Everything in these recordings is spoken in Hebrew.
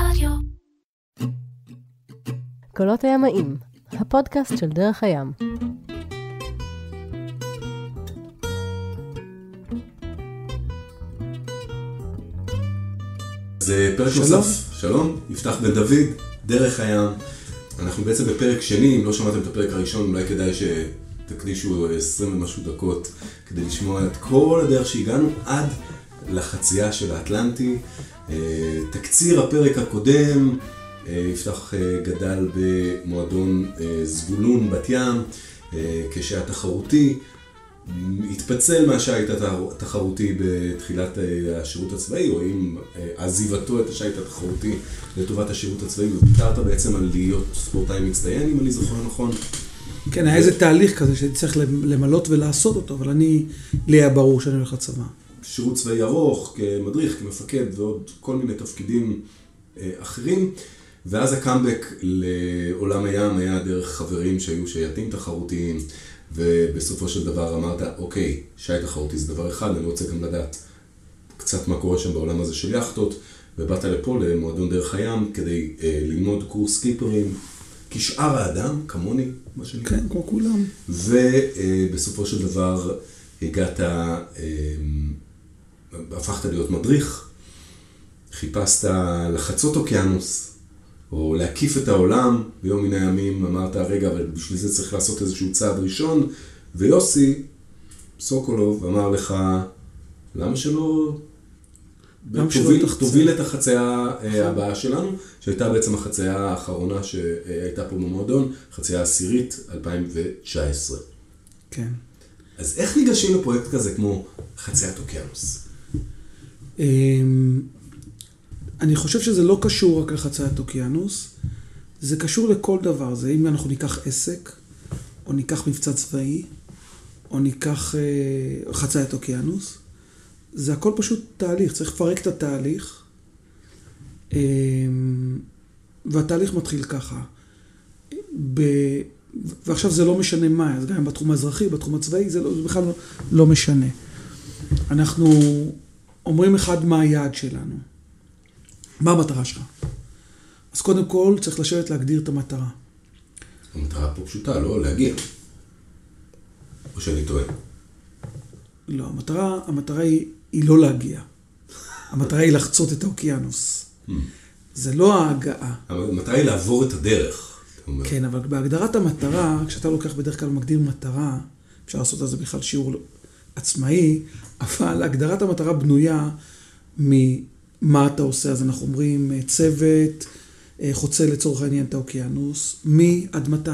רדיו. קולות הימאים, הפודקאסט של דרך הים. זה פרק שלום. נוסף, שלום, יפתח בן דוד, דרך הים. אנחנו בעצם בפרק שני, אם לא שמעתם את הפרק הראשון, אולי כדאי שתקדישו 20 ומשהו דקות כדי לשמוע את כל הדרך שהגענו עד לחצייה של האטלנטי. אה, תקציר הפרק הקודם, אה, יפתח אה, גדל במועדון זבולון בת ים, כשהיה תחרותי. התפצל מהשיט התחרותי בתחילת השירות הצבאי, או אה, עזיבתו את השיט התחרותי לטובת השירות הצבאי, וויתרת בעצם על להיות ספורטאי מצטיין, אם אני זוכר נכון. כן, היה איזה תהליך כזה שהייתי צריך למלות ולעשות אותו, אבל אני, לי היה ברור שאני הולך לצבא. שירות צבאי ארוך, כמדריך, כמפקד ועוד כל מיני תפקידים אה, אחרים. ואז הקאמבק לעולם הים היה דרך חברים שהיו שייטים תחרותיים, ובסופו של דבר אמרת, אוקיי, שייט תחרותי זה דבר אחד, אני רוצה גם לדעת קצת מה קורה שם בעולם הזה של יאכטות, ובאת לפה למועדון דרך הים כדי אה, ללמוד קורס קיפרים, כשאר האדם, כמוני, מה שנקרא. כן, כמו כולם. ובסופו של דבר הגעת, אה, הפכת להיות מדריך, חיפשת לחצות אוקיינוס, או להקיף את העולם, ביום מן הימים אמרת, רגע, אבל בשביל זה צריך לעשות איזשהו צעד ראשון, ויוסי סוקולוב אמר לך, למה שלא... למה שלא תוביל, תחצה?" תוביל את החצייה אה, הבאה שלנו, שהייתה בעצם החצייה האחרונה שהייתה פה במועדון, חצייה עשירית 2019. כן. אז איך ניגשים לפרויקט כזה כמו חציית אוקיינוס? אמ, אני חושב שזה לא קשור רק לחציית אוקיינוס, זה קשור לכל דבר. זה אם אנחנו ניקח עסק, או ניקח מבצע צבאי, או ניקח אה, חציית אוקיינוס, זה הכל פשוט תהליך, צריך לפרק את התהליך, אמ, והתהליך מתחיל ככה. ב... ועכשיו זה לא משנה מה, אז גם בתחום האזרחי, בתחום הצבאי, זה, לא, זה בכלל לא, לא משנה. אנחנו אומרים אחד מה היעד שלנו. מה המטרה שלך? אז קודם כל צריך לשבת להגדיר את המטרה. המטרה פה פשוטה, לא להגיע. או שאני טועה. לא, המטרה, המטרה היא, היא לא להגיע. המטרה היא לחצות את האוקיינוס. זה לא ההגעה. המטרה היא לעבור את הדרך. כן, אבל בהגדרת המטרה, כשאתה לוקח בדרך כלל ומגדיר מטרה, אפשר לעשות על זה בכלל שיעור עצמאי, אבל הגדרת המטרה בנויה ממה אתה עושה. אז אנחנו אומרים אה, צוות אה, חוצה לצורך העניין את האוקיינוס, מי עד מתי.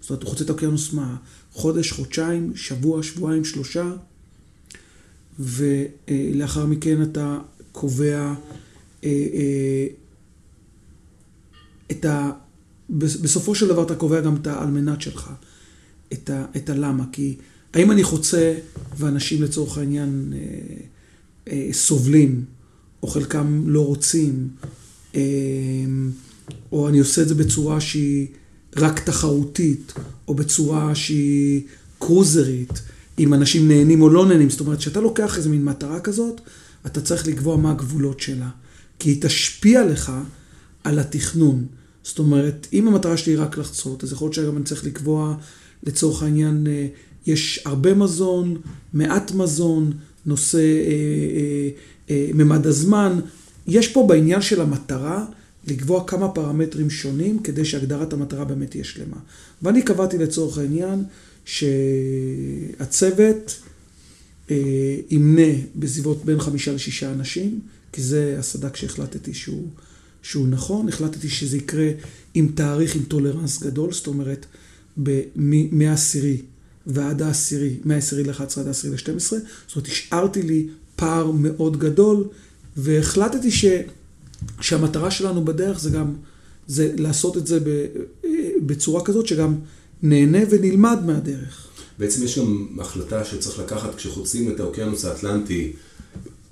זאת אומרת, הוא חוצה את האוקיינוס מה? חודש, חודשיים, שבוע, שבועיים, שלושה, ולאחר מכן אתה קובע אה, אה, את ה... בס- בסופו של דבר אתה קובע גם את האלמנת שלך, את, ה, את הלמה. כי האם אני חוצה ואנשים לצורך העניין אה, אה, סובלים, או חלקם לא רוצים, אה, או אני עושה את זה בצורה שהיא רק תחרותית, או בצורה שהיא קרוזרית, אם אנשים נהנים או לא נהנים. זאת אומרת, כשאתה לוקח איזה מין מטרה כזאת, אתה צריך לקבוע מה הגבולות שלה. כי היא תשפיע לך על התכנון. זאת אומרת, אם המטרה שלי היא רק לחצות, אז יכול להיות שגם אני צריך לקבוע, לצורך העניין, אה, יש הרבה מזון, מעט מזון, נושא אה, אה, אה, ממד הזמן. יש פה בעניין של המטרה לקבוע כמה פרמטרים שונים כדי שהגדרת המטרה באמת תהיה שלמה. ואני קבעתי לצורך העניין שהצוות אה, ימנה בסביבות בין חמישה לשישה אנשים, כי זה הסד"כ שהחלטתי שהוא, שהוא נכון. החלטתי שזה יקרה עם תאריך עם טולרנס גדול, זאת אומרת, ב- מ- מהעשירי ועד העשירי, מהעשירי ל-11 עד העשירי ל-12, זאת אומרת, השארתי לי פער מאוד גדול, והחלטתי ש... שהמטרה שלנו בדרך זה גם, זה לעשות את זה ב- בצורה כזאת שגם נהנה ונלמד מהדרך. בעצם יש גם החלטה שצריך לקחת כשחוצים את האוקיינוס האטלנטי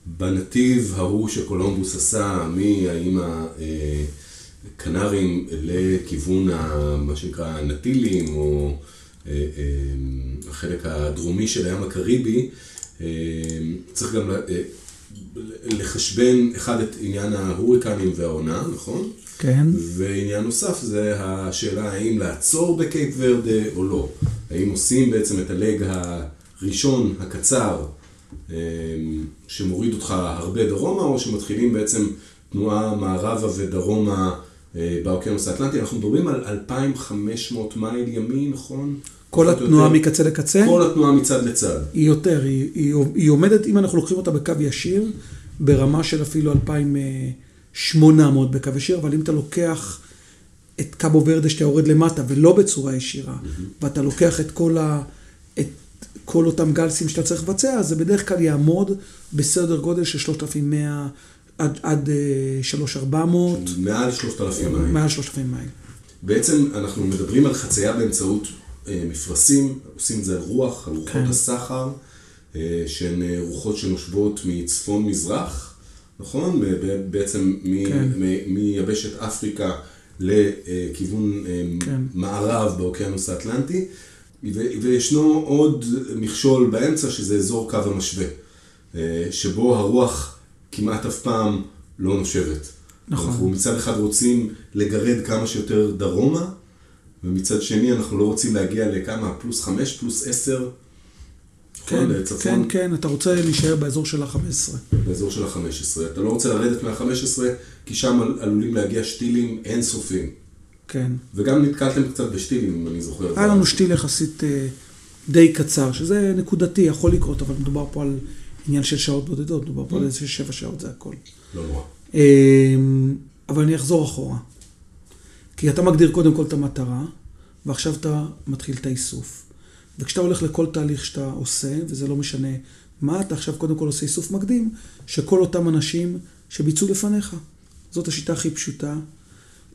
בנתיב ההוא שקולומבוס עשה מהאיים הקנרים לכיוון ה- מה שנקרא הנטילים או אה, אה, החלק הדרומי של הים הקריבי, אה, צריך גם אה, לחשבן אחד את עניין ההוריקנים והעונה, נכון? כן. ועניין נוסף זה השאלה האם לעצור בקייפ ורדה או לא. האם עושים בעצם את הלג הראשון, הקצר, שמוריד אותך הרבה דרומה, או שמתחילים בעצם תנועה מערבה ודרומה אה, באוקיינוס האטלנטי. אנחנו מדברים על 2,500 מייל ימין, נכון? כל התנועה יותר. מקצה לקצה, כל התנועה מצד לצד. היא יותר, היא, היא, היא עומדת, אם אנחנו לוקחים אותה בקו ישיר, ברמה של אפילו 2,800 בקו ישיר, אבל אם אתה לוקח את קאבו ורדה שאתה יורד למטה ולא בצורה ישירה, ואתה לוקח את כל, ה, את כל אותם גלסים שאתה צריך לבצע, אז זה בדרך כלל יעמוד בסדר גודל של 3,100 עד, עד אה, 3,400, מעל 3,000 מייל. מעל 3,000 מייל. בעצם אנחנו מדברים על חצייה באמצעות אה, מפרשים, עושים את זה על רוח, על רוחות כן. הסחר, אה, שהן אה, רוחות שנושבות מצפון-מזרח, נכון? בעצם כן. מיבשת אפריקה לכיוון אה, כן. מערב באוקיינוס האטלנטי, וישנו עוד מכשול באמצע, שזה אזור קו המשווה, אה, שבו הרוח כמעט אף פעם לא נושבת. נכון. אנחנו מצד אחד רוצים לגרד כמה שיותר דרומה, ומצד שני אנחנו לא רוצים להגיע לכמה, פלוס חמש, פלוס עשר, כן, נכון, כן, לצפון, כן, אתה רוצה להישאר באזור של ה-15. באזור של החמש עשרה. אתה לא רוצה לרדת מה-15, כי שם על- עלולים להגיע שטילים אינסופיים. כן. וגם נתקלתם קצת בשטילים, אם אני זוכר. היה לנו שתיל יחסית אה, די קצר, שזה נקודתי, יכול לקרות, אבל מדובר פה על עניין של שעות בודדות, מדובר פה על איזה שבע שעות, זה הכל. לא נורא. אה, אבל אני אחזור אחורה. כי אתה מגדיר קודם כל את המטרה, ועכשיו אתה מתחיל את האיסוף. וכשאתה הולך לכל תהליך שאתה עושה, וזה לא משנה מה, אתה עכשיו קודם כל עושה איסוף מקדים, שכל אותם אנשים שביצעו לפניך. זאת השיטה הכי פשוטה,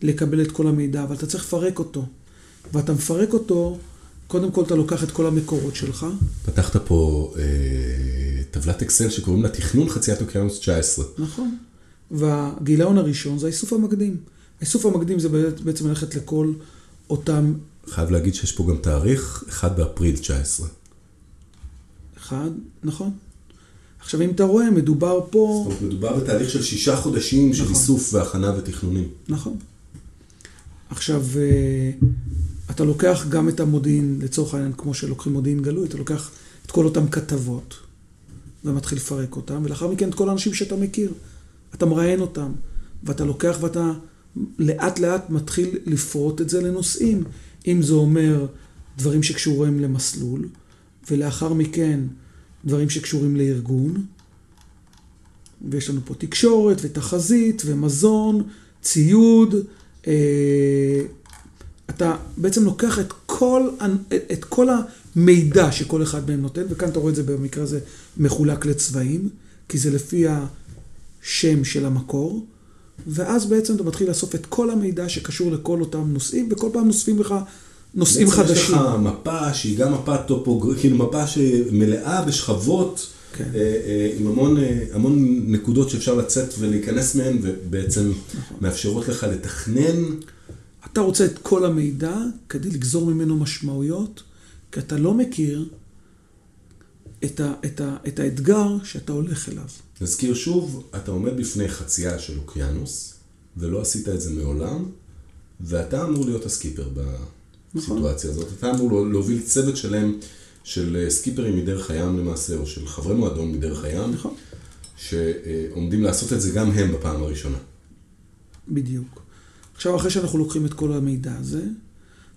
לקבל את כל המידע, אבל אתה צריך לפרק אותו. ואתה מפרק אותו, קודם כל אתה לוקח את כל המקורות שלך, פתחת פה אה, טבלת אקסל שקוראים לה תכנון חציית אוקיינוס 19. נכון. והגיליון הראשון זה האיסוף המקדים. האיסוף המקדים זה בעצם ללכת לכל אותם חייב להגיד שיש פה גם תאריך, 1 באפריל 19. אחד, נכון. עכשיו, אם אתה רואה, מדובר פה... זאת אומרת, מדובר בתהליך של שישה חודשים של נכון. איסוף והכנה ותכנונים. נכון. עכשיו, אה, אתה לוקח גם את המודיעין, לצורך העניין, כמו שלוקחים מודיעין גלוי, אתה לוקח את כל אותן כתבות ומתחיל לפרק אותן, ולאחר מכן את כל האנשים שאתה מכיר. אתה מראיין אותם, ואתה לוקח ואתה לאט לאט מתחיל לפרוט את זה לנושאים. אם זה אומר דברים שקשורים למסלול, ולאחר מכן דברים שקשורים לארגון, ויש לנו פה תקשורת ותחזית ומזון, ציוד. אה, אתה בעצם לוקח את כל, ה- את כל המידע שכל אחד מהם נותן, וכאן אתה רואה את זה במקרה הזה מחולק לצבעים, כי זה לפי השם של המקור, ואז בעצם אתה מתחיל לאסוף את כל המידע שקשור לכל אותם נושאים, וכל פעם נוספים לך נושאים בעצם חדשים. יש לך מפה שהיא גם מפה טופוגרפית, כאילו מפה שמלאה בשכבות, כן. אה, אה, עם המון, אה, המון נקודות שאפשר לצאת ולהיכנס מהן, ובעצם נכון. מאפשרות לך לתכנן. אתה רוצה את כל המידע כדי לגזור ממנו משמעויות, כי אתה לא מכיר את, ה, את, ה, את האתגר שאתה הולך אליו. נזכיר שוב, אתה עומד בפני חצייה של אוקיינוס, ולא עשית את זה מעולם, ואתה אמור להיות הסקיפר בסיטואציה הזאת. אתה אמור להוביל צוות שלם של אה, סקיפרים מדרך הים למעשה, או של חברי מועדון מדרך הים, נכון? שעומדים לעשות את זה גם הם בפעם הראשונה. בדיוק. עכשיו, אחרי שאנחנו לוקחים את כל המידע הזה,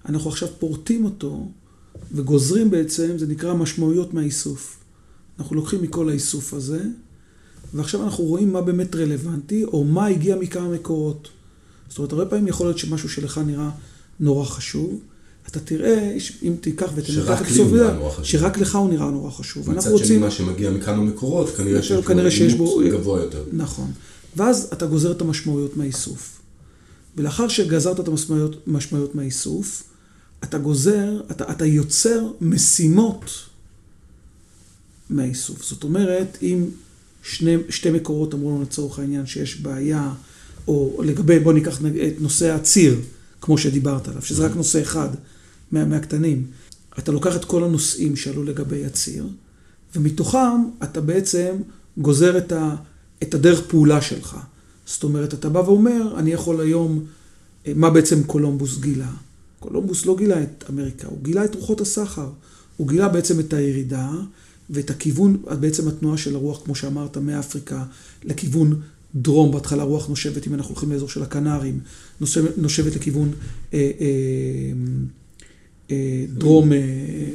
אנחנו עכשיו פורטים אותו וגוזרים בעצם, זה נקרא משמעויות מהאיסוף. אנחנו לוקחים מכל האיסוף הזה, ועכשיו אנחנו רואים מה באמת רלוונטי, או מה הגיע מכמה מקורות. זאת אומרת, הרבה פעמים יכול להיות שמשהו שלך נראה נורא חשוב, אתה תראה, אם תיקח ותנתח את חשוב. שרק לך הוא נראה נורא חשוב. מצד שני, רוצים... מה שמגיע מכמה מקורות, כנראה שיש כנראה שיש בו- גבוה יותר. נכון. ואז אתה גוזר את המשמעויות מהאיסוף. ולאחר שגזרת את המשמעויות מהאיסוף, אתה גוזר, אתה, אתה יוצר משימות מהאיסוף. זאת אומרת, אם שני, שתי מקורות אמרו לנו לצורך העניין שיש בעיה, או לגבי, בוא ניקח את נושא הציר, כמו שדיברת עליו, שזה רק נושא אחד מה, מהקטנים. אתה לוקח את כל הנושאים שעלו לגבי הציר, ומתוכם אתה בעצם גוזר את, ה, את הדרך פעולה שלך. זאת אומרת, אתה בא ואומר, אני יכול היום, מה בעצם קולומבוס גילה? קולומבוס לא גילה את אמריקה, הוא גילה את רוחות הסחר. הוא גילה בעצם את הירידה ואת הכיוון, בעצם התנועה של הרוח, כמו שאמרת, מאפריקה לכיוון דרום. בהתחלה הרוח נושבת, אם אנחנו הולכים לאזור של הקנרים, נושבת, נושבת לכיוון אה, אה, אה, דרום אה,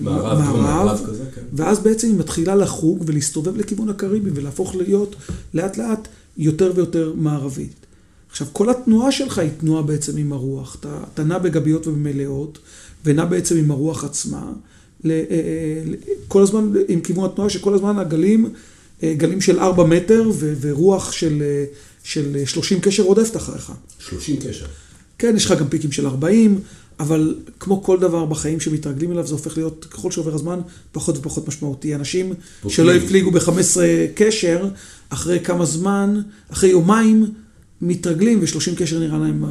מערב, דרום מערב כזה, כן. ואז בעצם היא מתחילה לחוג ולהסתובב לכיוון הקריבים ולהפוך להיות לאט לאט יותר ויותר מערבית. עכשיו, כל התנועה שלך היא תנועה בעצם עם הרוח. אתה, אתה נע בגביות ובמלאות, ונע בעצם עם הרוח עצמה. ל, אה, אה, כל הזמן עם כיוון התנועה, שכל הזמן הגלים, אה, גלים של 4 מטר ו, ורוח של, של 30 קשר רודפת אחריך. 30 קשר. כן, יש לך גם פיקים של 40, אבל כמו כל דבר בחיים שמתרגלים אליו, זה הופך להיות, ככל שעובר הזמן, פחות ופחות משמעותי. אנשים פופלים. שלא הפליגו ב-15 קשר, אחרי כמה זמן, אחרי יומיים, מתרגלים, ו-30 קשר נראה להם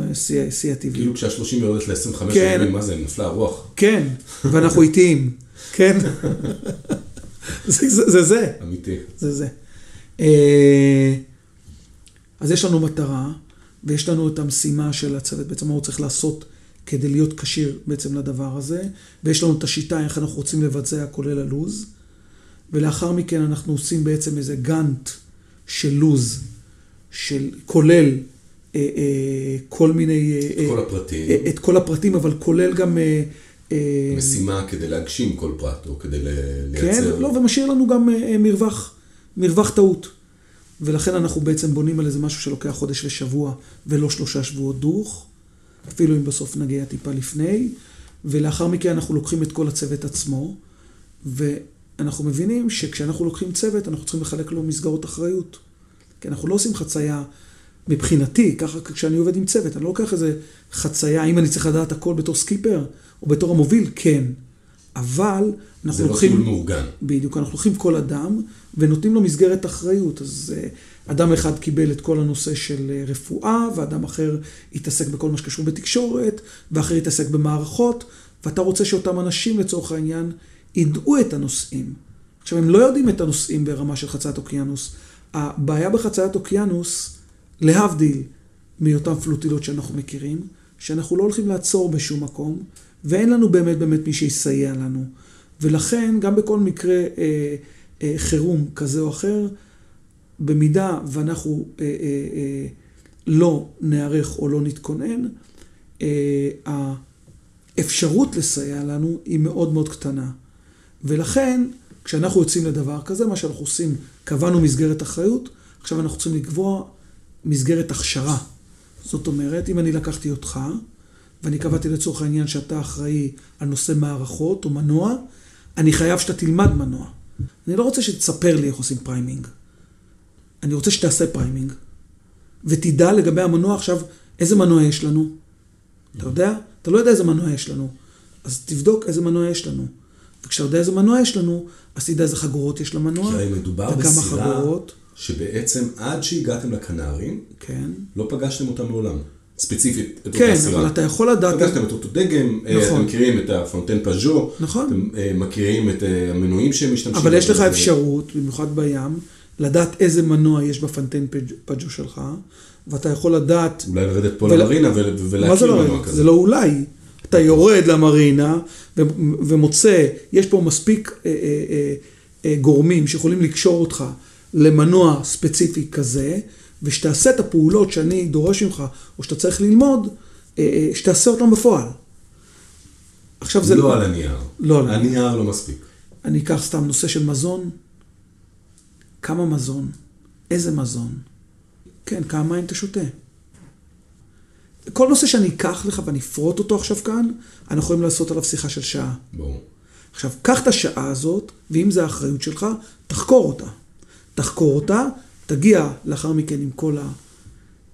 שיא הטבעי. כאילו כשה-30 יורדת ל-25, כן. מה זה, נפלה הרוח. כן, ואנחנו איטיים, כן? זה, זה, זה זה. אמיתי. זה זה. אה, אז יש לנו מטרה, ויש לנו את המשימה של הצוות, בעצם מה הוא צריך לעשות כדי להיות כשיר בעצם לדבר הזה, ויש לנו את השיטה, איך אנחנו רוצים לבצע, כולל הלוז, ולאחר מכן אנחנו עושים בעצם איזה גאנט של לוז. של, כולל אה, אה, כל מיני... אה, את כל הפרטים. את כל הפרטים, אבל כולל גם... משימה כדי להגשים כל פרט, או כדי לייצר... כן, לא, ומשאיר לנו גם מרווח, מרווח טעות. ולכן אנחנו בעצם בונים על איזה משהו שלוקח חודש ושבוע, ולא שלושה שבועות דוך, אפילו אם בסוף נגיע טיפה לפני, ולאחר מכן אנחנו לוקחים את כל הצוות עצמו, ואנחנו מבינים שכשאנחנו לוקחים צוות, אנחנו צריכים לחלק לו מסגרות אחריות. כי אנחנו לא עושים חצייה מבחינתי, ככה כשאני עובד עם צוות, אני לא לוקח איזה חצייה, האם אני צריך לדעת הכל בתור סקיפר או בתור המוביל, כן. אבל אנחנו לוקחים... זה לא טיול מאורגן. בדיוק, אנחנו לוקחים כל אדם ונותנים לו מסגרת אחריות. אז uh, אדם אחד קיבל את כל הנושא של uh, רפואה, ואדם אחר יתעסק בכל מה שקשור בתקשורת, ואחר יתעסק במערכות, ואתה רוצה שאותם אנשים לצורך העניין ידעו את הנושאים. עכשיו, הם לא יודעים את הנושאים ברמה של חצת אוקיינוס, הבעיה בחציית אוקיינוס, להבדיל מאותן פלוטילות שאנחנו מכירים, שאנחנו לא הולכים לעצור בשום מקום, ואין לנו באמת באמת מי שיסייע לנו. ולכן, גם בכל מקרה אה, אה, חירום כזה או אחר, במידה ואנחנו אה, אה, אה, לא נערך או לא נתכונן, אה, האפשרות לסייע לנו היא מאוד מאוד קטנה. ולכן, כשאנחנו יוצאים לדבר כזה, מה שאנחנו עושים, קבענו מסגרת אחריות, עכשיו אנחנו צריכים לקבוע מסגרת הכשרה. זאת אומרת, אם אני לקחתי אותך, ואני קבעתי לצורך העניין שאתה אחראי על נושא מערכות או מנוע, אני חייב שאתה תלמד מנוע. אני לא רוצה שתספר לי איך עושים priming. אני רוצה שתעשה priming, ותדע לגבי המנוע עכשיו, איזה מנוע יש לנו. אתה יודע? אתה לא יודע איזה מנוע יש לנו. אז תבדוק איזה מנוע יש לנו. וכשאתה יודע איזה מנוע יש לנו, אז תדע איזה חגורות יש למנוע. כי הרי מדובר בסירה חגורות. שבעצם עד שהגעתם לקנרים, כן. לא פגשתם אותם מעולם. ספציפית את כן, אותה סירה. כן, אבל אתה יכול לדעת... פגשתם את אותו דגם, אה, נכון. אתם מכירים את הפונטיין פז'ו, נכון. אתם אה, מכירים את אה, המנועים שהם משתמשים. אבל יש לך אפשרות, במיוחד בים, לדעת איזה מנוע יש בפונטיין פז'ו שלך, ואתה יכול לדעת... אולי לרדת פה ול... למרינה ולהכיר מנוע כזה. זה לא אולי. אתה יורד למרינה ומוצא, יש פה מספיק אה, אה, אה, גורמים שיכולים לקשור אותך למנוע ספציפי כזה, ושתעשה את הפעולות שאני דורש ממך, או שאתה צריך ללמוד, שתעשה אותן בפועל. עכשיו זה... לא על הנייר. לא על הנייר. הנייר לא מספיק. אני אקח סתם נושא של מזון. כמה מזון? איזה מזון? כן, כמה מים אתה שותה? כל נושא שאני אקח לך ואני אפרוט אותו עכשיו כאן, אנחנו יכולים לעשות עליו שיחה של שעה. ברור. עכשיו, קח את השעה הזאת, ואם זה האחריות שלך, תחקור אותה. תחקור אותה, תגיע לאחר מכן עם כל, ה...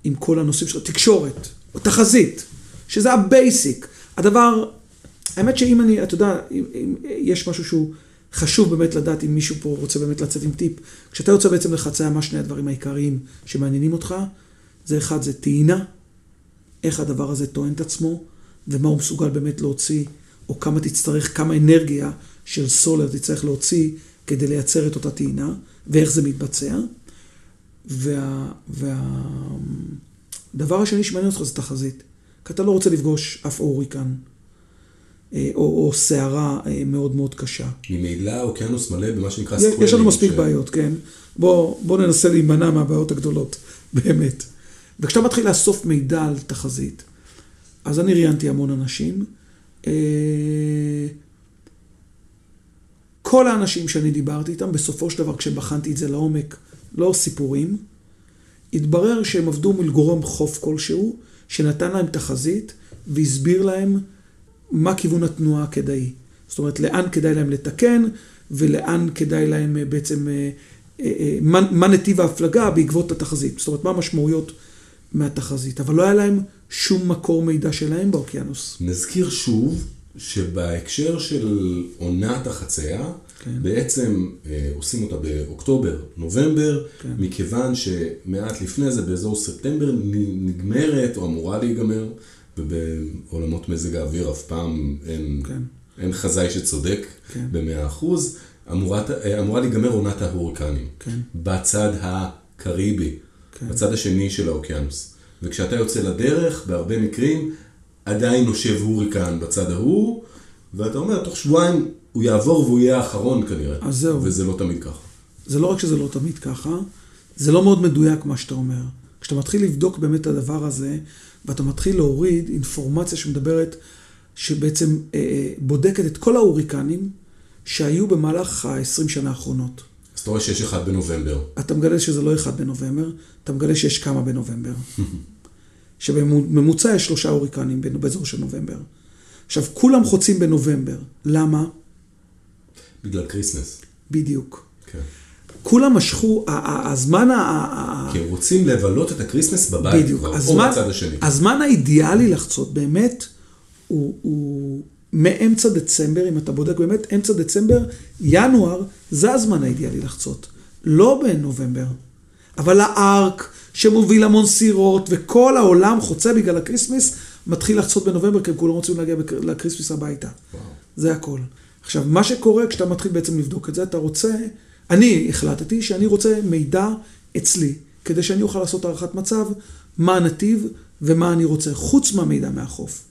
עם כל הנושאים של תקשורת, או תחזית, שזה ה basic. הדבר, האמת שאם אני, אתה יודע, אם, אם יש משהו שהוא חשוב באמת לדעת אם מישהו פה רוצה באמת לצאת עם טיפ, כשאתה יוצא בעצם לחציה, מה שני הדברים העיקריים שמעניינים אותך? זה אחד, זה טעינה. איך הדבר הזה טוען את עצמו, ומה הוא מסוגל באמת להוציא, או כמה תצטרך, כמה אנרגיה של סולר תצטרך להוציא כדי לייצר את אותה טעינה, ואיך זה מתבצע. וה... והדבר השני שמעניין אותך זה תחזית. כי אתה לא רוצה לפגוש אף הוריקן. אה, או, או סערה אה, מאוד מאוד קשה. ממילא האוקיינוס מלא במה שנקרא יש, סקווארים. יש לנו מספיק ש- בעיות, כן? בוא, בוא ננסה להימנע מהבעיות הגדולות, באמת. וכשאתה מתחיל לאסוף מידע על תחזית, אז אני ראיינתי המון אנשים. אה, כל האנשים שאני דיברתי איתם, בסופו של דבר, כשבחנתי את זה לעומק, לא סיפורים, התברר שהם עבדו מול גורם חוף כלשהו, שנתן להם תחזית והסביר להם מה כיוון התנועה הכדאי. זאת אומרת, לאן כדאי להם לתקן, ולאן כדאי להם אה, בעצם, אה, מה, מה נתיב ההפלגה בעקבות התחזית. זאת אומרת, מה המשמעויות מהתחזית. אבל לא היה להם שום מקור מידע שלהם באוקיינוס. נזכיר שוב שבהקשר של עונת החצייה, כן. בעצם אה, עושים אותה באוקטובר, נובמבר, כן. מכיוון שמעט לפני זה, באזור ספטמבר, נגמרת או אמורה להיגמר, ובעולמות מזג האוויר אף פעם אין, כן. אין חזאי שצודק כן. במאה אחוז, אמורה, אה, אמורה להיגמר עונת ההורקנים. כן. בצד הקריבי, כן. בצד השני של האוקיינוס. וכשאתה יוצא לדרך, בהרבה מקרים, עדיין נושב הוריקן בצד ההוא, ואתה אומר, תוך שבועיים הוא יעבור והוא יהיה האחרון כנראה. אז זהו. וזה לא תמיד ככה. זה לא רק שזה לא תמיד ככה, זה לא מאוד מדויק מה שאתה אומר. כשאתה מתחיל לבדוק באמת את הדבר הזה, ואתה מתחיל להוריד אינפורמציה שמדברת, שבעצם אה, אה, בודקת את כל ההוריקנים שהיו במהלך ה-20 שנה האחרונות. אז אתה רואה שיש אחד בנובמבר. אתה מגלה שזה לא אחד בנובמבר, אתה מגלה שיש כמה בנובמבר. שבממוצע יש שלושה הוריקנים באזור של נובמבר. עכשיו, כולם חוצים בנובמבר. למה? בגלל כריסמס. בדיוק. כן. כולם משכו, הזמן ה-. כי הם רוצים לבלות את הכריסמס בבית בדיוק. כבר, או הזמן, בצד השני. הזמן האידיאלי לחצות באמת הוא, הוא מאמצע דצמבר, אם אתה בודק באמת, אמצע דצמבר, ינואר, זה הזמן האידיאלי לחצות. לא בנובמבר. אבל הארק שמוביל המון סירות, וכל העולם חוצה בגלל הקריסמס, מתחיל לחצות בנובמבר, כי הם כולם רוצים להגיע לקריסמס הביתה. וואו. זה הכל. עכשיו, מה שקורה כשאתה מתחיל בעצם לבדוק את זה, אתה רוצה, אני החלטתי שאני רוצה מידע אצלי, כדי שאני אוכל לעשות הערכת מצב, מה הנתיב ומה אני רוצה, חוץ מהמידע מהחוף.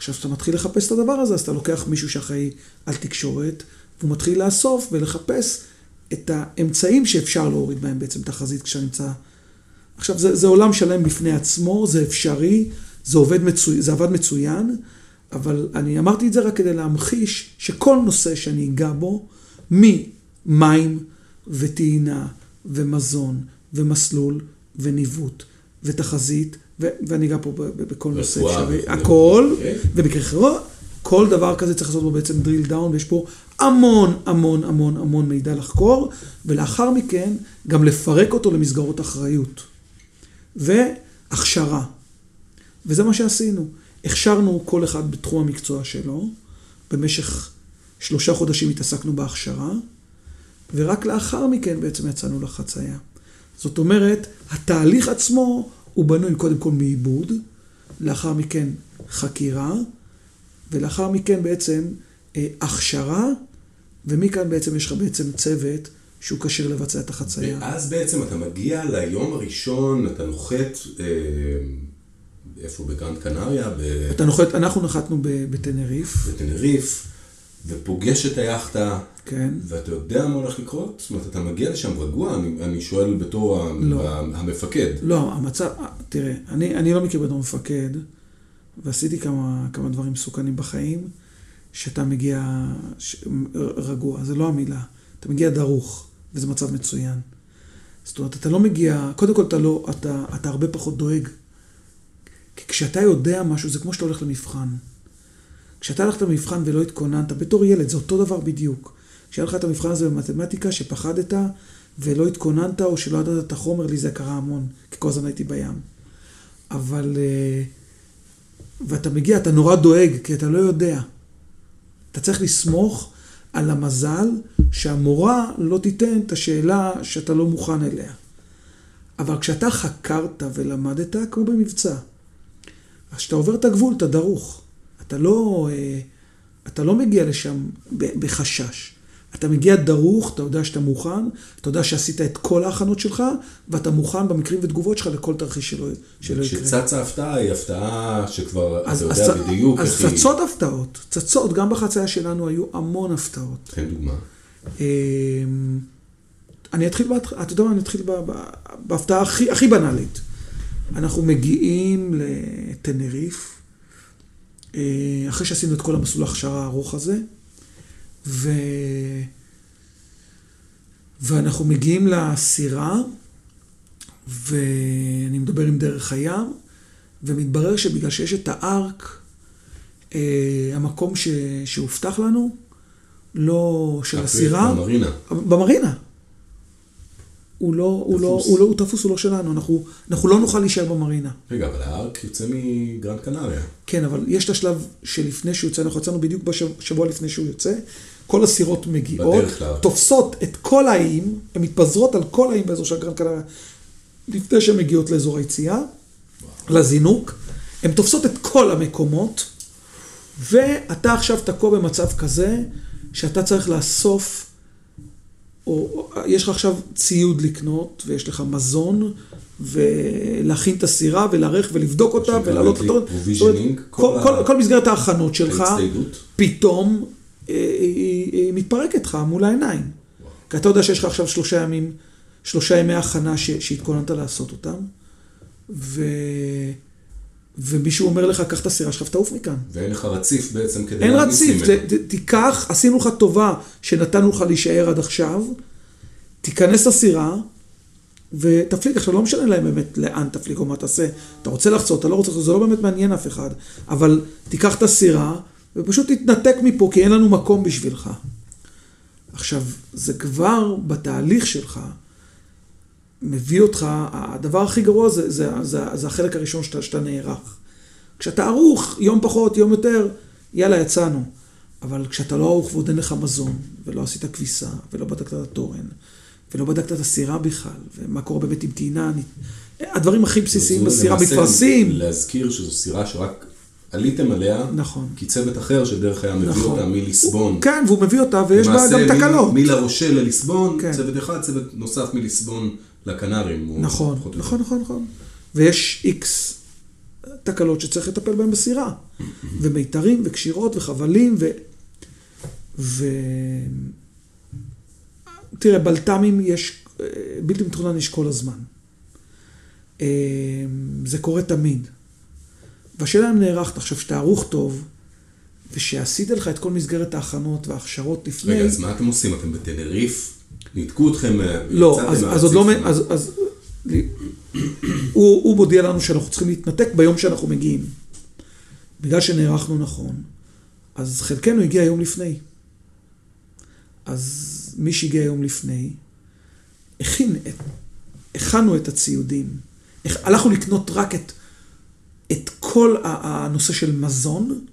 עכשיו, כשאתה מתחיל לחפש את הדבר הזה, אז אתה לוקח מישהו שאחראי על תקשורת, והוא מתחיל לאסוף ולחפש את האמצעים שאפשר להוריד בהם בעצם תחזית כשאתה נמצא... עכשיו, זה, זה עולם שלם בפני עצמו, זה אפשרי, זה, עובד מצו... זה עבד מצוין, אבל אני אמרתי את זה רק כדי להמחיש שכל נושא שאני אגע בו, ממים וטעינה ומזון ומסלול וניווט ותחזית, ואני אגע פה בכל נושא אפשרי. הכל, אוקיי. ובמקרה חירום, כל דבר כזה צריך לעשות בו בעצם drill down, ויש פה המון המון המון המון מידע לחקור, ולאחר מכן גם לפרק אותו למסגרות אחריות. והכשרה. וזה מה שעשינו. הכשרנו כל אחד בתחום המקצוע שלו, במשך שלושה חודשים התעסקנו בהכשרה, ורק לאחר מכן בעצם יצאנו לחצייה. זאת אומרת, התהליך עצמו הוא בנוי קודם כל מעיבוד, לאחר מכן חקירה, ולאחר מכן בעצם אה, הכשרה, ומכאן בעצם יש לך בעצם צוות שהוא כשיר לבצע את החצייה. ואז בעצם אתה מגיע ליום הראשון, אתה נוחת, אה, איפה? בגרנד קנריה? ב- אתה נוחת, אנחנו נחתנו בטנריף, בטנריף, ופוגש את היאכטה, כן. ואתה יודע מה הולך לקרות? זאת אומרת, אתה מגיע לשם רגוע, אני, אני שואל בתור לא. המפקד. לא, המצב, תראה, אני, אני לא מכיר בתור מפקד, ועשיתי כמה, כמה דברים מסוכנים בחיים, שאתה מגיע ש, רגוע, זה לא המילה, אתה מגיע דרוך, וזה מצב מצוין. זאת אומרת, אתה לא מגיע, קודם כל אתה לא, אתה, אתה הרבה פחות דואג. כי כשאתה יודע משהו, זה כמו שאתה הולך למבחן. כשאתה הלכת למבחן ולא התכוננת, בתור ילד, זה אותו דבר בדיוק. כשהיה לך את המבחן הזה במתמטיקה, שפחדת ולא התכוננת או שלא ידעת את החומר, לי זה קרה המון, כי כל הזמן הייתי בים. אבל... אה, ואתה מגיע, אתה נורא דואג, כי אתה לא יודע. אתה צריך לסמוך על המזל שהמורה לא תיתן את השאלה שאתה לא מוכן אליה. אבל כשאתה חקרת ולמדת, כמו במבצע, אז כשאתה עובר את הגבול, אתה דרוך. אתה לא, אה, אתה לא מגיע לשם בחשש. אתה מגיע דרוך, אתה יודע שאתה מוכן, אתה יודע שעשית את כל ההכנות שלך, ואתה מוכן במקרים ותגובות שלך לכל תרחיש שלא, שלא יקרה. כשצצה הפתעה, היא הפתעה שכבר, אז, אתה אז, יודע בדיוק אז איך היא... צצות הפתעות, צצות, גם בחצייה שלנו היו המון הפתעות. תן דוגמה. אמ, אני אתחיל, בהתח... אתה יודע מה, אני אתחיל ב- ב- בהפתעה הכי, הכי בנאלית. אנחנו מגיעים לטנריף, אחרי שעשינו את כל המסלול ההכשרה הארוך הזה, ו... ואנחנו מגיעים לסירה, ואני מדבר עם דרך הים, ומתברר שבגלל שיש את הארק, אה, המקום ש... שהובטח לנו, לא של הסירה, במרינה. במרינה. הוא לא, הוא לא. הוא לא, הוא תפוס, הוא לא שלנו, אנחנו, אנחנו לא נוכל להישאר במרינה. רגע, אבל הארק יוצא מגרנד קנריה. כן, אבל יש את השלב שלפני שהוא יוצא, אנחנו יצאנו בדיוק בשבוע לפני שהוא יוצא, כל הסירות מגיעות. תופסות את כל האיים, הן מתפזרות על כל האיים באזור של גרנד קנריה, לפני שהן מגיעות לאזור היציאה, לזינוק, הן תופסות את כל המקומות, ואתה עכשיו תקוע במצב כזה, שאתה צריך לאסוף, או, יש לך עכשיו ציוד לקנות, ויש לך מזון, ולהכין את הסירה, ולהיערך ולבדוק אותה, ולהעלות אותה. provisioning, כל, כל כל, ה- כל מסגרת ההכנות שלך. פתאום אה, היא, היא מתפרקת לך מול העיניים. כי אתה יודע שיש לך עכשיו שלושה ימים, שלושה ימי הכנה שהתכוננת לעשות אותם, ו, ומישהו אומר לך, קח את הסירה שלך ותעוף מכאן. ואין לך רציף בעצם כדי אין רציף. זה- ת- תיקח, עשינו לך טובה שנתנו לך להישאר עד עכשיו, תיכנס לסירה ותפליג. עכשיו, לא משנה להם באמת לאן תפליג או מה תעשה. אתה רוצה לחצות, אתה לא רוצה לחצות, זה לא באמת מעניין אף אחד. אבל תיקח את הסירה ופשוט תתנתק מפה, כי אין לנו מקום בשבילך. עכשיו, זה כבר בתהליך שלך, מביא אותך, הדבר הכי גרוע זה, זה, זה, זה החלק הראשון שאתה, שאתה נערך. כשאתה ערוך, יום פחות, יום יותר, יאללה, יצאנו. אבל כשאתה לא ערוך ועוד אין לך מזון, ולא עשית כביסה, ולא בדקת את התורן, ולא בדקת את הסירה בכלל, ומה קורה באמת עם טעינה, אני- הדברים הכי בסיסיים בסירה, מפרשים. להזכיר שזו סירה שרק עליתם עליה, נכון. כי צוות אחר שדרך הים מביא נכון. אותה מליסבון. כן, והוא מביא אותה, ויש בה גם תקלות. מלרושה לליסבון, כן. צוות אחד, צוות נוסף מליסבון לקנרים. נכון. נכון, נכון, נכון. ויש איקס תקלות שצריך לטפל בהן בסירה. ומיתרים, וקשירות, וחבלים, ו... ו... תראה, בלת"מים יש, אה, בלתי מתוכנן יש כל הזמן. אה, זה קורה תמיד. והשאלה אם נערכת עכשיו, שאתה ערוך טוב, ושעשית לך את כל מסגרת ההכנות וההכשרות לפני... רגע, אז מה אתם עושים? אתם בטנריף? ניתקו אתכם? אה, לא, אז? אז עוד לא, אז, אז הוא, הוא מודיע לנו שאנחנו צריכים להתנתק ביום שאנחנו מגיעים. בגלל שנערכנו נכון, אז חלקנו הגיע יום לפני. אז מי שהגיע יום לפני, הכין, את, הכנו את הציודים. הכ- הלכנו לקנות רק את, את כל הנושא של מזון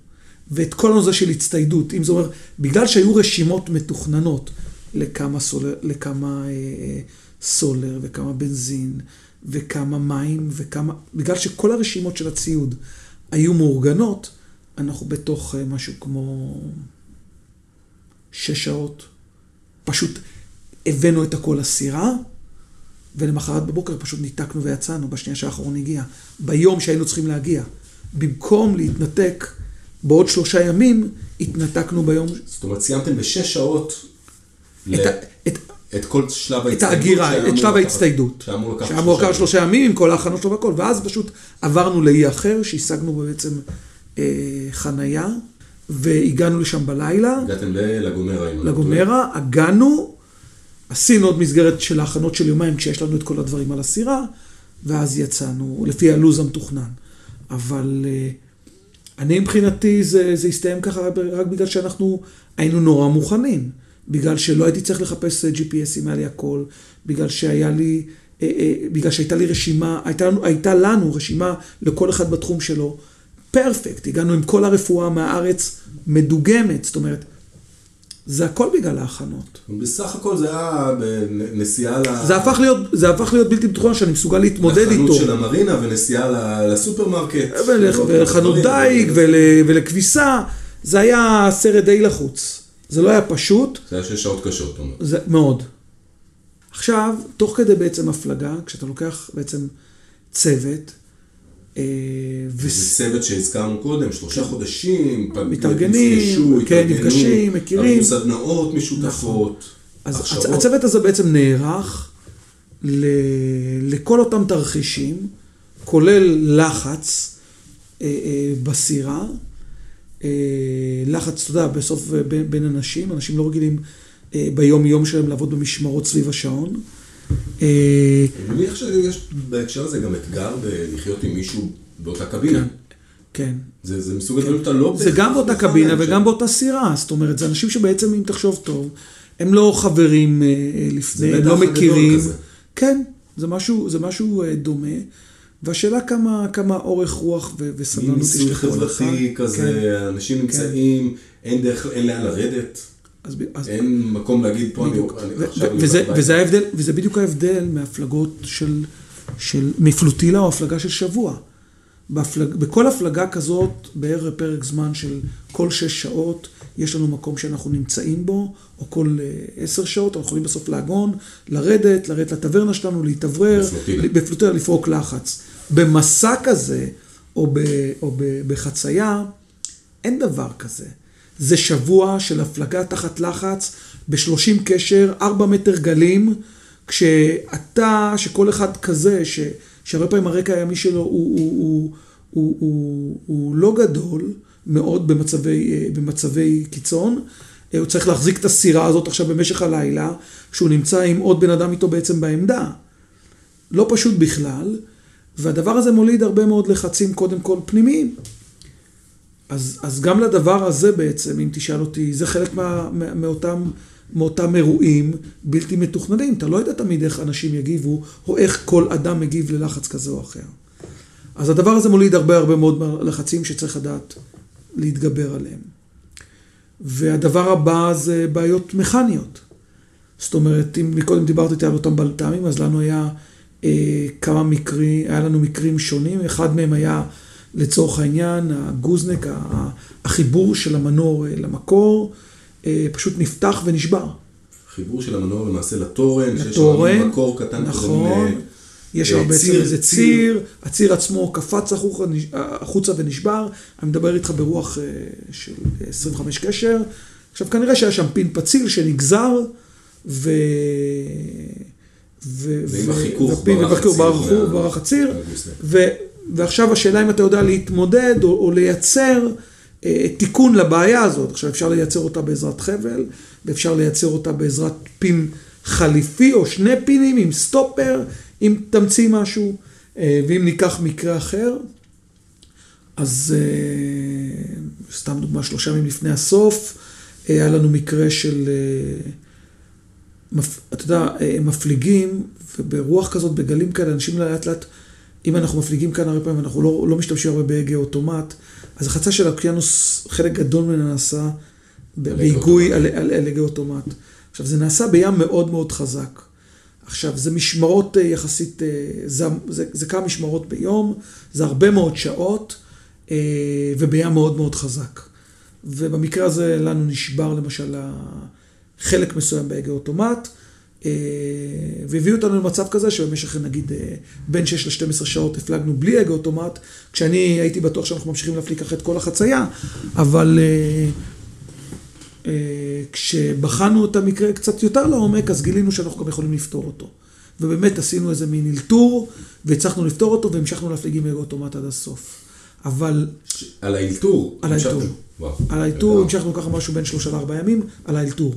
ואת כל הנושא של הצטיידות. אם זה אומר, בגלל שהיו רשימות מתוכננות לכמה סולר, לכמה אה, סולר וכמה בנזין וכמה מים וכמה, בגלל שכל הרשימות של הציוד היו מאורגנות, אנחנו בתוך אה, משהו כמו שש שעות. פשוט הבאנו את הכל לסירה, ולמחרת בבוקר פשוט ניתקנו ויצאנו בשנייה שהאחרון הגיע. ביום שהיינו צריכים להגיע. במקום להתנתק בעוד שלושה ימים, התנתקנו ביום... זאת אומרת, סיימתם בשש שעות ל- את, את כל שלב את ההצטיידות. האגירה, שהיה את שלב ההצטיידות. שהיה אמור לקחת לקחת שלושה שלושה ימים עם כל ההכנות שלו והכל, ואז פשוט עברנו לאי אחר, שהשגנו בו בעצם אה, חנייה, והגענו לשם בלילה. הגעתם ללגומרה. לא. לגומרה, הגענו, עשינו עוד מסגרת של ההכנות של יומיים כשיש לנו את כל הדברים על הסירה, ואז יצאנו, לפי הלו"ז המתוכנן. אבל אה, אני מבחינתי זה, זה הסתיים ככה רק בגלל שאנחנו היינו נורא מוכנים. בגלל שלא הייתי צריך לחפש אה, GPS אם היה לי הכל, בגלל שהיה לי, אה, אה, בגלל שהייתה לי רשימה, הייתה, לנו- הייתה לנו רשימה לכל אחד בתחום שלו, פרפקט, הגענו עם כל הרפואה מהארץ מדוגמת, זאת אומרת, זה הכל בגלל ההכנות. בסך הכל זה היה בנסיעה ל... זה הפך להיות, זה הפך להיות בלתי מתוכנן שאני מסוגל להתמודד איתו. לחנות של המרינה ונסיעה לסופרמרקט. ולח- ולחנות דייג ול- ולכביסה, זה היה סרט די לחוץ. זה לא היה פשוט, זה היה שש שעות קשות, אתה אומר. זה מאוד. עכשיו, תוך כדי בעצם הפלגה, כשאתה לוקח בעצם צוות, אה, זה צוות שהזכרנו קודם, שלושה חודשים, פ- מתארגנים, נפגשו, כן, נפגשים, מכירים. ערכו סדנאות משותפות, אז הכשרות. הצ- הצוות הזה בעצם נערך ל... לכל אותם תרחישים, כולל לחץ אה, אה, בסירה. אה, לחץ, אתה יודע, בסוף אה, בין, בין אנשים, אנשים לא רגילים אה, ביום-יום שלהם לעבוד במשמרות סביב השעון. אה, אני מניח שיש בהקשר הזה גם אתגר בלחיות עם מישהו באותה קבינה. כן, כן. זה זה מסוג הדברים שאתה לא... זה גם באותה קבינה וגם. באותה סירה, זאת אומרת, זה אנשים שבעצם, אם תחשוב טוב, הם לא חברים אה, לפני, הם לא מכירים. כן, זה משהו, זה משהו דומה, והשאלה כמה, כמה אורך רוח ו- וסבלנות יש ניסוי לכל אחד. חברתי כן. כזה, אנשים נמצאים, אין דרך, אין לאן לרדת, אז, אז, אין מקום להגיד פה אני בדיוק. אני ו- עכשיו... ו- אני וזה, הולך הביתה." וזה, ההבדל, וזה בדיוק ההבדל מהפלגות של, של מפלוטילה או הפלגה של שבוע. בהפלג, בכל הפלגה כזאת, בערך פרק זמן של כל שש שעות, יש לנו מקום שאנחנו נמצאים בו, או כל אה, עשר שעות, אנחנו יכולים בסוף לעגון, לרדת, לרדת לטברנה שלנו, להתאוורר. בפלוטילה לפרוק לחץ. במסע כזה, או, ב, או ב, בחצייה, אין דבר כזה. זה שבוע של הפלגה תחת לחץ, ב-30 קשר, 4 מטר גלים, כשאתה, שכל אחד כזה, ש, שהרבה פעמים הרקע הימי שלו הוא, הוא, הוא, הוא, הוא, הוא לא גדול מאוד במצבי, אה, במצבי קיצון, אה, הוא צריך להחזיק את הסירה הזאת עכשיו במשך הלילה, כשהוא נמצא עם עוד בן אדם איתו בעצם בעמדה. לא פשוט בכלל, והדבר הזה מוליד הרבה מאוד לחצים, קודם כל פנימיים. אז, אז גם לדבר הזה בעצם, אם תשאל אותי, זה חלק מה, מה, מאותם, מאותם אירועים בלתי מתוכננים. אתה לא יודע תמיד איך אנשים יגיבו, או איך כל אדם מגיב ללחץ כזה או אחר. אז הדבר הזה מוליד הרבה הרבה מאוד לחצים שצריך לדעת להתגבר עליהם. והדבר הבא זה בעיות מכניות. זאת אומרת, אם מקודם דיברת איתי על אותם בלת"מים, אז לנו היה אה, כמה מקרים, היה לנו מקרים שונים, אחד מהם היה לצורך העניין, הגוזנק, החיבור של המנור אה, למקור, אה, פשוט נפתח ונשבר. חיבור של המנור למעשה לתורן, שיש לתורן, שם מקור קטן נכון. קודם, יש אה, שם בעצם ציר, איזה ציר. ציר, הציר עצמו קפץ החוצה, החוצה ונשבר, אני מדבר איתך ברוח אה, של 25 קשר. עכשיו כנראה שהיה שם פין פציל שנגזר, ו... ו... ועם החיכוך ברח הציר ברח- הציר. ועכשיו השאלה אם אתה יודע להתמודד או, או לייצר אה, תיקון לבעיה הזאת. עכשיו אפשר לייצר אותה בעזרת חבל, ואפשר לייצר אותה בעזרת פין חליפי או שני פינים עם סטופר, אם תמציא משהו, אה, ואם ניקח מקרה אחר, אז אה, סתם דוגמה, שלושה ימים לפני הסוף, אה, היה לנו מקרה של, אתה יודע, מפליגים, וברוח כזאת, בגלים כאלה, אנשים לאט לאט, אם אנחנו מפליגים כאן הרבה פעמים, אנחנו לא, לא משתמשים הרבה בהגה אוטומט, אז החצה של האוקיינוס, חלק גדול ממנה נעשה בהיגוי אוטומט. על, על, על הגה אוטומט. עכשיו, זה נעשה בים מאוד מאוד חזק. עכשיו, זה משמרות אה, יחסית, אה, זה, זה, זה כמה משמרות ביום, זה הרבה מאוד שעות, אה, ובים מאוד מאוד חזק. ובמקרה הזה לנו נשבר למשל חלק מסוים בהגה אוטומט, והביאו אותנו למצב כזה שבמשך נגיד בין 6 ל-12 שעות הפלגנו בלי הגה אוטומט, כשאני הייתי בטוח שאנחנו ממשיכים ככה את כל החצייה, אבל כשבחנו את המקרה קצת יותר לעומק, אז גילינו שאנחנו גם יכולים לפתור אותו. ובאמת עשינו איזה מין אלתור, והצלחנו לפתור אותו, והמשכנו להפליג עם אוטומט עד הסוף. אבל על האלתור. על האלתור. על האלתור. המשכנו ככה משהו בין שלושה לארבעה ימים, על האלתור.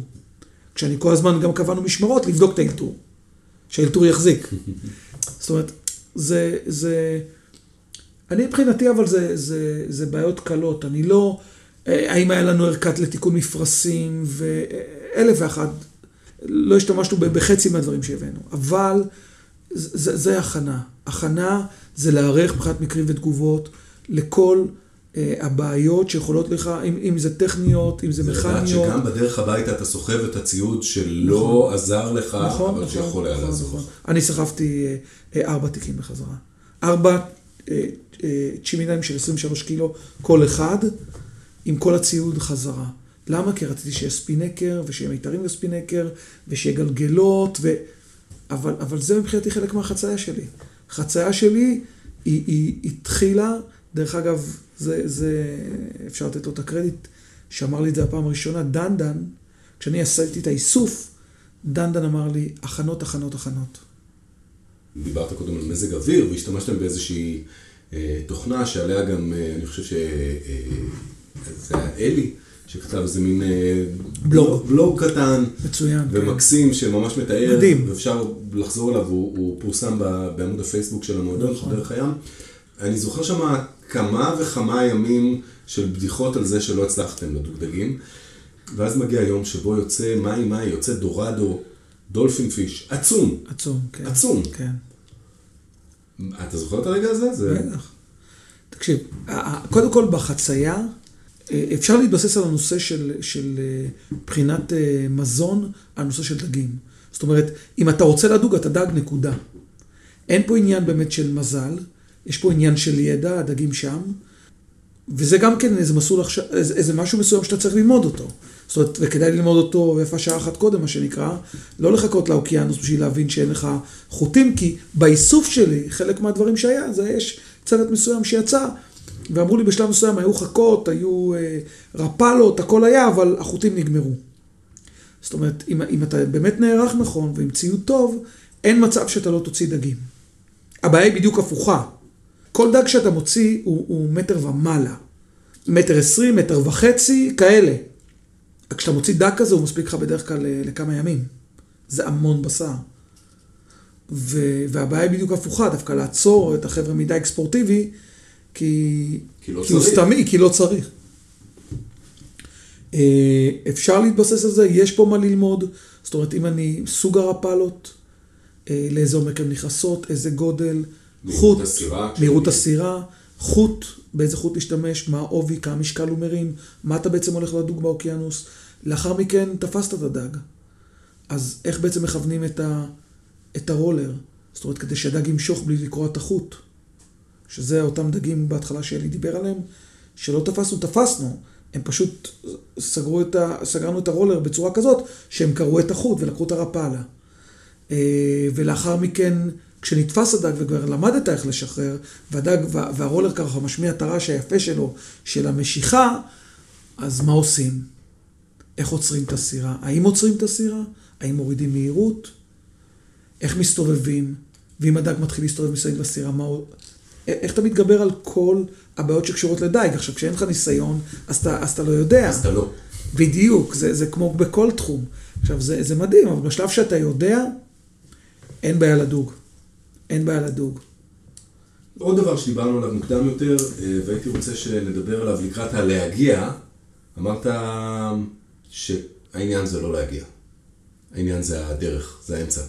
כשאני כל הזמן גם קבענו משמרות לבדוק את האלתור. שהאלתור יחזיק. זאת אומרת, זה, זה, אני מבחינתי, אבל זה, זה, זה בעיות קלות. אני לא, אה, האם היה לנו ערכת לתיקון מפרשים ואלף ואחת, לא השתמשנו בחצי מהדברים שהבאנו, אבל זה, זה הכנה. הכנה זה להיערך מבחינת מקרים ותגובות לכל אה, הבעיות שיכולות לך, אם, אם זה טכניות, אם זה זה לדעת מכניות. שגם בדרך הביתה אתה סוחב את הציוד שלא עזר לך, נכון, אבל נכון, שיכול היה נכון, לעזור נכון. לך. אני סחבתי אה, אה, ארבע תיקים בחזרה. ארבע אה, אה, צ'ימינאים של 23 קילו כל אחד, עם כל הציוד חזרה. למה? כי רציתי שיהיה ספינקר, ושיהיה מיתרים לספינקר, ושיהיה גלגלות, ו... אבל, אבל זה מבחינתי חלק מהחצייה שלי. החצייה שלי היא, היא התחילה, דרך אגב, זה, זה, אפשר לתת לו את הקרדיט, שאמר לי את זה הפעם הראשונה, דנדן, כשאני עשיתי את האיסוף, דנדן אמר לי, הכנות, הכנות, הכנות. דיברת קודם על מזג אוויר, והשתמשתם באיזושהי אה, תוכנה שעליה גם, אה, אני חושב שזה אה, היה אלי, שכתב איזה מין אה, בלוג. בלוג קטן. מצוין. כן. ומקסים, שממש מתאר. מדהים. ואפשר לחזור אליו, הוא, הוא פורסם בעמוד הפייסבוק של המועדון, נכון. דרך הים. אני זוכר שם כמה וכמה ימים של בדיחות על זה שלא הצלחתם לדוגדגים. ואז מגיע היום שבו יוצא מאי מאי, יוצא דורדו, דולפין פיש, עצום. עצום, כן. עצום. כן. אתה זוכר את הרגע הזה? זה... בטח. תקשיב, קודם כל בחצייה, אה, אפשר להתבסס על הנושא של, של אה, מבחינת אה, מזון, על נושא של דגים. זאת אומרת, אם אתה רוצה לדוג, אתה דג נקודה. אין פה עניין באמת של מזל, יש פה עניין של ידע, הדגים שם, וזה גם כן איזה מסלול עכשיו, איזה, איזה משהו מסוים שאתה צריך ללמוד אותו. זאת אומרת, וכדאי ללמוד אותו ויפה שעה אחת קודם, מה שנקרא, לא לחכות לאוקיינוס בשביל להבין שאין לך חוטים, כי באיסוף שלי, חלק מהדברים שהיה, זה יש צוות מסוים שיצא, ואמרו לי בשלב מסוים, היו חכות, היו אה, רפלות, הכל היה, אבל החוטים נגמרו. זאת אומרת, אם, אם אתה באמת נערך נכון ועם ציוד טוב, אין מצב שאתה לא תוציא דגים. הבעיה היא בדיוק הפוכה. כל דג שאתה מוציא הוא, הוא מטר ומעלה. מטר עשרים, מטר וחצי, כאלה. כשאתה מוציא דג כזה, הוא מספיק לך בדרך כלל ל- לכמה ימים. זה המון בשר. ו, והבעיה היא בדיוק הפוכה, דווקא לעצור את החבר'ה מדיג ספורטיבי, כי, כי לא כי הוא. סתמי, כי לא צריך. אה, אפשר להתבסס על זה, יש פה מה ללמוד. זאת אומרת, אם אני, סוג הרפלות, אה, לאיזה עומק הן נכנסות, איזה גודל, חוט, מהירות הסירה, חוט, באיזה חוט להשתמש, מה העובי, כמה משקל הוא מרים, מה אתה בעצם הולך לדוג באוקיינוס. לאחר מכן תפסת את הדג. אז איך בעצם מכוונים את, ה, את הרולר? זאת אומרת, כדי שהדג ימשוך בלי לקרוע את החוט. שזה אותם דגים בהתחלה שאלי דיבר עליהם, שלא תפסנו, תפסנו. הם פשוט סגרו את ה, סגרנו את הרולר בצורה כזאת שהם קרעו את החוט ולקחו את הרפאלה. אה, ולאחר מכן, כשנתפס הדג וכבר למדת איך לשחרר, והדג, וה- והרולר ככה משמיע את הרעש היפה שלו, של המשיכה, אז מה עושים? איך עוצרים את הסירה? האם עוצרים את הסירה? האם מורידים מהירות? איך מסתובבים? ואם הדג מתחיל להסתובב מסביב לסירה, מה איך אתה מתגבר על כל הבעיות שקשורות לדייג? עכשיו, כשאין לך ניסיון, אז אתה, אז אתה לא יודע. אז אתה לא. בדיוק, זה, זה כמו בכל תחום. עכשיו, זה, זה מדהים, אבל בשלב שאתה יודע, אין בעיה לדוג. אין בעיה לדוג. עוד דבר שדיברנו עליו מוקדם יותר, אה, והייתי רוצה שנדבר עליו לקראת הלהגיע, אמרת שהעניין זה לא להגיע. העניין זה הדרך, זה האמצע.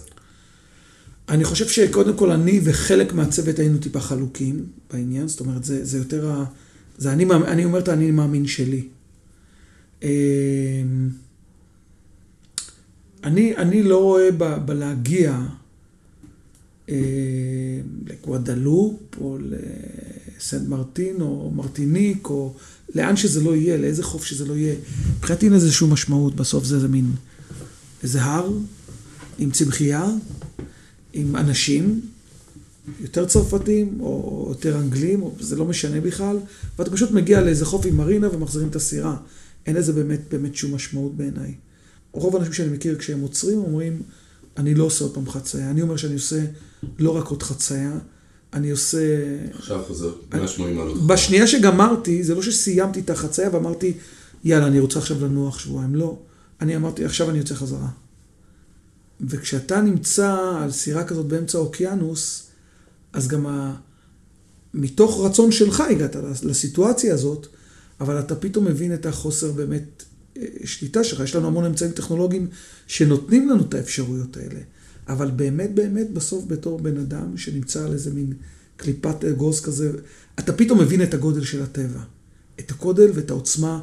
אני חושב שקודם כל אני וחלק מהצוות היינו טיפה חלוקים בעניין, זאת אומרת, זה, זה יותר ה... זה אני, אני אומר את האני מאמין שלי. אמ, אני, אני לא רואה ב, בלהגיע אה, לגואדלופ או לסנט מרטין או מרטיניק או לאן שזה לא יהיה, לאיזה חוף שזה לא יהיה. מבחינתי אין איזושהי משמעות, בסוף זה איזה מין, איזה הר עם צמחייה, עם אנשים, יותר צרפתים או יותר אנגלים, או, זה לא משנה בכלל, ואתה פשוט מגיע לאיזה חוף עם מרינה ומחזירים את הסירה. אין לזה באמת, באמת שום משמעות בעיניי. רוב האנשים שאני מכיר, כשהם עוצרים, אומרים, אני לא עושה עוד פעם חצייה. אני אומר שאני עושה לא רק עוד חצייה, אני עושה... עכשיו חוזר 180 מעלות. בשנייה שגמרתי, זה לא שסיימתי את החצייה ואמרתי, יאללה, אני רוצה עכשיו לנוח שבועיים. לא. אני אמרתי, עכשיו אני יוצא חזרה. וכשאתה נמצא על סירה כזאת באמצע האוקיינוס, אז גם ה... מתוך רצון שלך הגעת לסיטואציה הזאת, אבל אתה פתאום מבין את החוסר באמת אה, שליטה שלך. יש לנו המון אמצעים טכנולוגיים שנותנים לנו את האפשרויות האלה. אבל באמת באמת בסוף בתור בן אדם שנמצא על איזה מין קליפת אגוז כזה, אתה פתאום מבין את הגודל של הטבע. את הגודל ואת העוצמה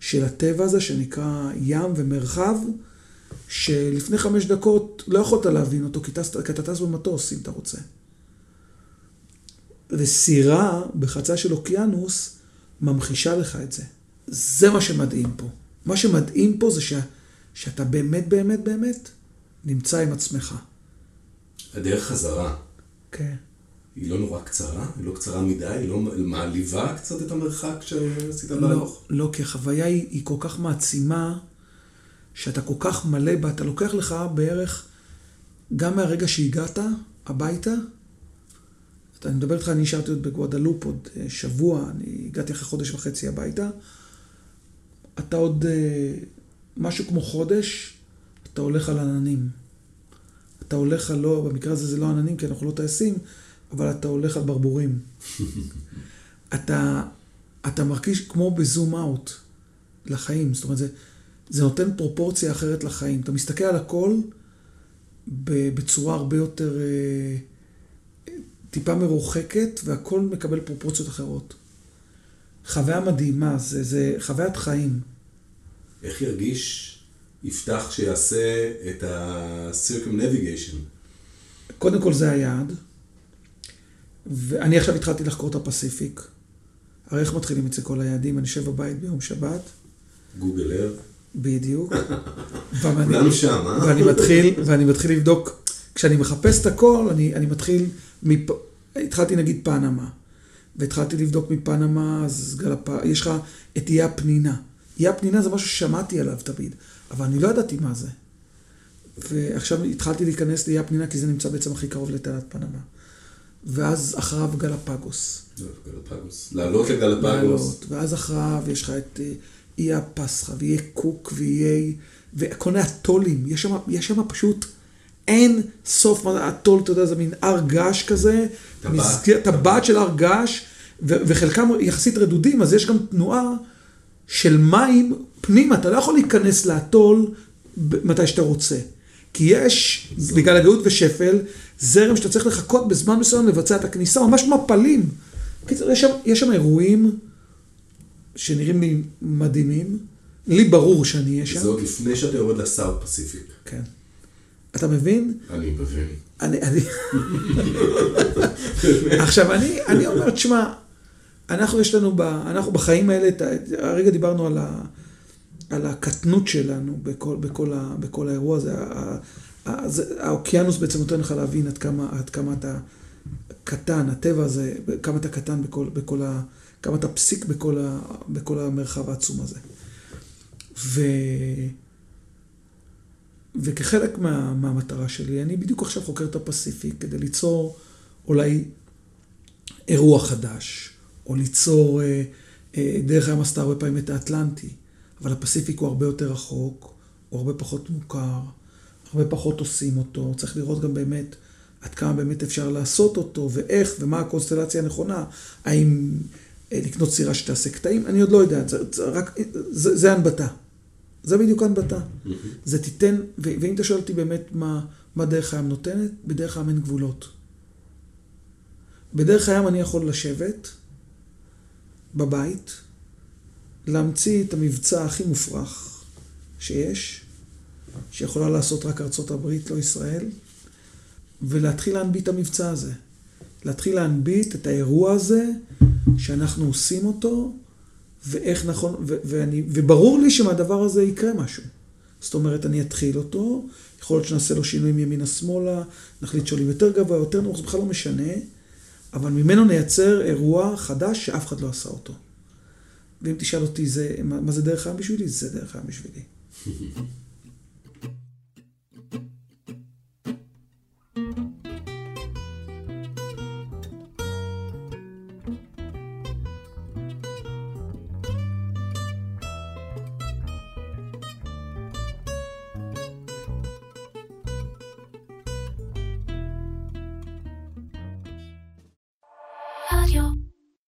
של הטבע הזה שנקרא ים ומרחב, שלפני חמש דקות לא יכולת להבין אותו, כי, אתה טס במטוס, אם אתה רוצה. וסירה בחצה של אוקיינוס ממחישה לך את זה. זה מה שמדהים פה. מה שמדהים פה זה ש, שאתה באמת, באמת, באמת נמצא עם עצמך. הדרך חזרה, כן. היא לא נורא קצרה? היא לא קצרה מדי? היא לא מעליבה קצת את המרחק שעשית לא, בהלוך? לא, כי החוויה היא, היא כל כך מעצימה, שאתה כל כך מלא בה, אתה לוקח לך בערך, גם מהרגע שהגעת הביתה, אתה, אני מדבר איתך, אני נשארתי עוד בגואדלופ עוד אה, שבוע, אני הגעתי אחרי חודש וחצי הביתה, אתה עוד אה, משהו כמו חודש, אתה הולך על עננים. אתה הולך על לא, במקרה הזה זה לא עננים, כי אנחנו לא טייסים, אבל אתה הולך על ברבורים. אתה, אתה מרגיש כמו בזום אאוט לחיים, זאת אומרת, זה, זה נותן פרופורציה אחרת לחיים. אתה מסתכל על הכל בצורה הרבה יותר, אה, טיפה מרוחקת, והכל מקבל פרופורציות אחרות. חוויה מדהימה, זה, זה חוויית חיים. איך ירגיש יפתח שיעשה את ה-circumnavigation? קודם כל זה היעד, ואני עכשיו התחלתי לחקור את הפסיפיק. הרי איך מתחילים אצל כל היעדים? אני יושב בבית ביום שבת, גוגל אר. בדיוק. כולנו שם, אה? ואני מתחיל, ואני מתחיל לבדוק, כשאני מחפש את הכל, אני, אני מתחיל, מפ... התחלתי נגיד פנמה, והתחלתי לבדוק מפנמה, אז גלפ... יש לך את אי הפנינה. אי הפנינה זה משהו ששמעתי עליו תמיד, אבל אני לא ידעתי מה זה. ועכשיו התחלתי להיכנס לאי הפנינה, כי זה נמצא בעצם הכי קרוב לתעלת פנמה. ואז אחריו גלפגוס. גלפגוס. לעלות לגלפגוס. לעלות, ואז אחריו יש לך את אי הפסחא, ואיי קוק, ואיי... וכל מיני אטולים. יש שם, יש שם פשוט אין סוף, אטול, אתה יודע, זה מין הר געש כזה. טבעת. של הר געש, וחלקם יחסית רדודים, אז יש גם תנועה של מים פנימה. אתה לא יכול להיכנס לאטול מתי שאתה רוצה. כי יש, בגלל הגאות ושפל, זרם שאתה צריך לחכות בזמן מסוים לבצע את הכניסה, ממש מפלים. קיצור, יש שם, יש שם אירועים שנראים לי מדהימים. לי ברור שאני אהיה שם. זה עוד לפני שאתה יורד לסאוט פסיפיק. כן. אתה מבין? אני מבין. אני, אני... עכשיו, אני, אני אומר, תשמע, אנחנו יש לנו, ב, אנחנו בחיים האלה, הרגע דיברנו על, ה, על הקטנות שלנו בכל, בכל, ה, בכל האירוע הזה. ה- ה- זה- האוקיינוס בעצם נותן לך להבין עד כמה, עד כמה אתה קטן, הטבע הזה, כמה אתה קטן בכל, בכל ה... כמה אתה פסיק בכל, ה, בכל המרחב העצום הזה. ו... וכחלק מה, מהמטרה שלי, אני בדיוק עכשיו חוקר את הפסיפיק כדי ליצור אולי אירוע חדש, או ליצור, אה, אה, דרך הים עשתה הרבה פעמים את האטלנטי, אבל הפסיפיק הוא הרבה יותר רחוק, הוא הרבה פחות מוכר, הרבה פחות עושים אותו, צריך לראות גם באמת עד כמה באמת אפשר לעשות אותו, ואיך, ומה הקונסטלציה הנכונה, האם לקנות סירה שתעשה קטעים, אני עוד לא יודע, זה, זה, רק, זה, זה הנבטה. זה בדיוק הנבטה. זה תיתן, ו- ואם אתה שואל אותי באמת מה, מה דרך הים נותנת, בדרך הים אין גבולות. בדרך הים אני יכול לשבת בבית, להמציא את המבצע הכי מופרך שיש, שיכולה לעשות רק ארצות הברית, לא ישראל, ולהתחיל להנביט את המבצע הזה. להתחיל להנביט את האירוע הזה, שאנחנו עושים אותו, ואיך נכון, ו- ואני, וברור לי שמהדבר הזה יקרה משהו. זאת אומרת, אני אתחיל אותו, יכול להיות שנעשה לו שינויים ימינה-שמאלה, נחליט שעולים יותר גבוה, יותר נמוך, זה בכלל לא משנה, אבל ממנו נייצר אירוע חדש שאף אחד לא עשה אותו. ואם תשאל אותי, זה, מה, מה זה דרך העם בשבילי? זה דרך העם בשבילי.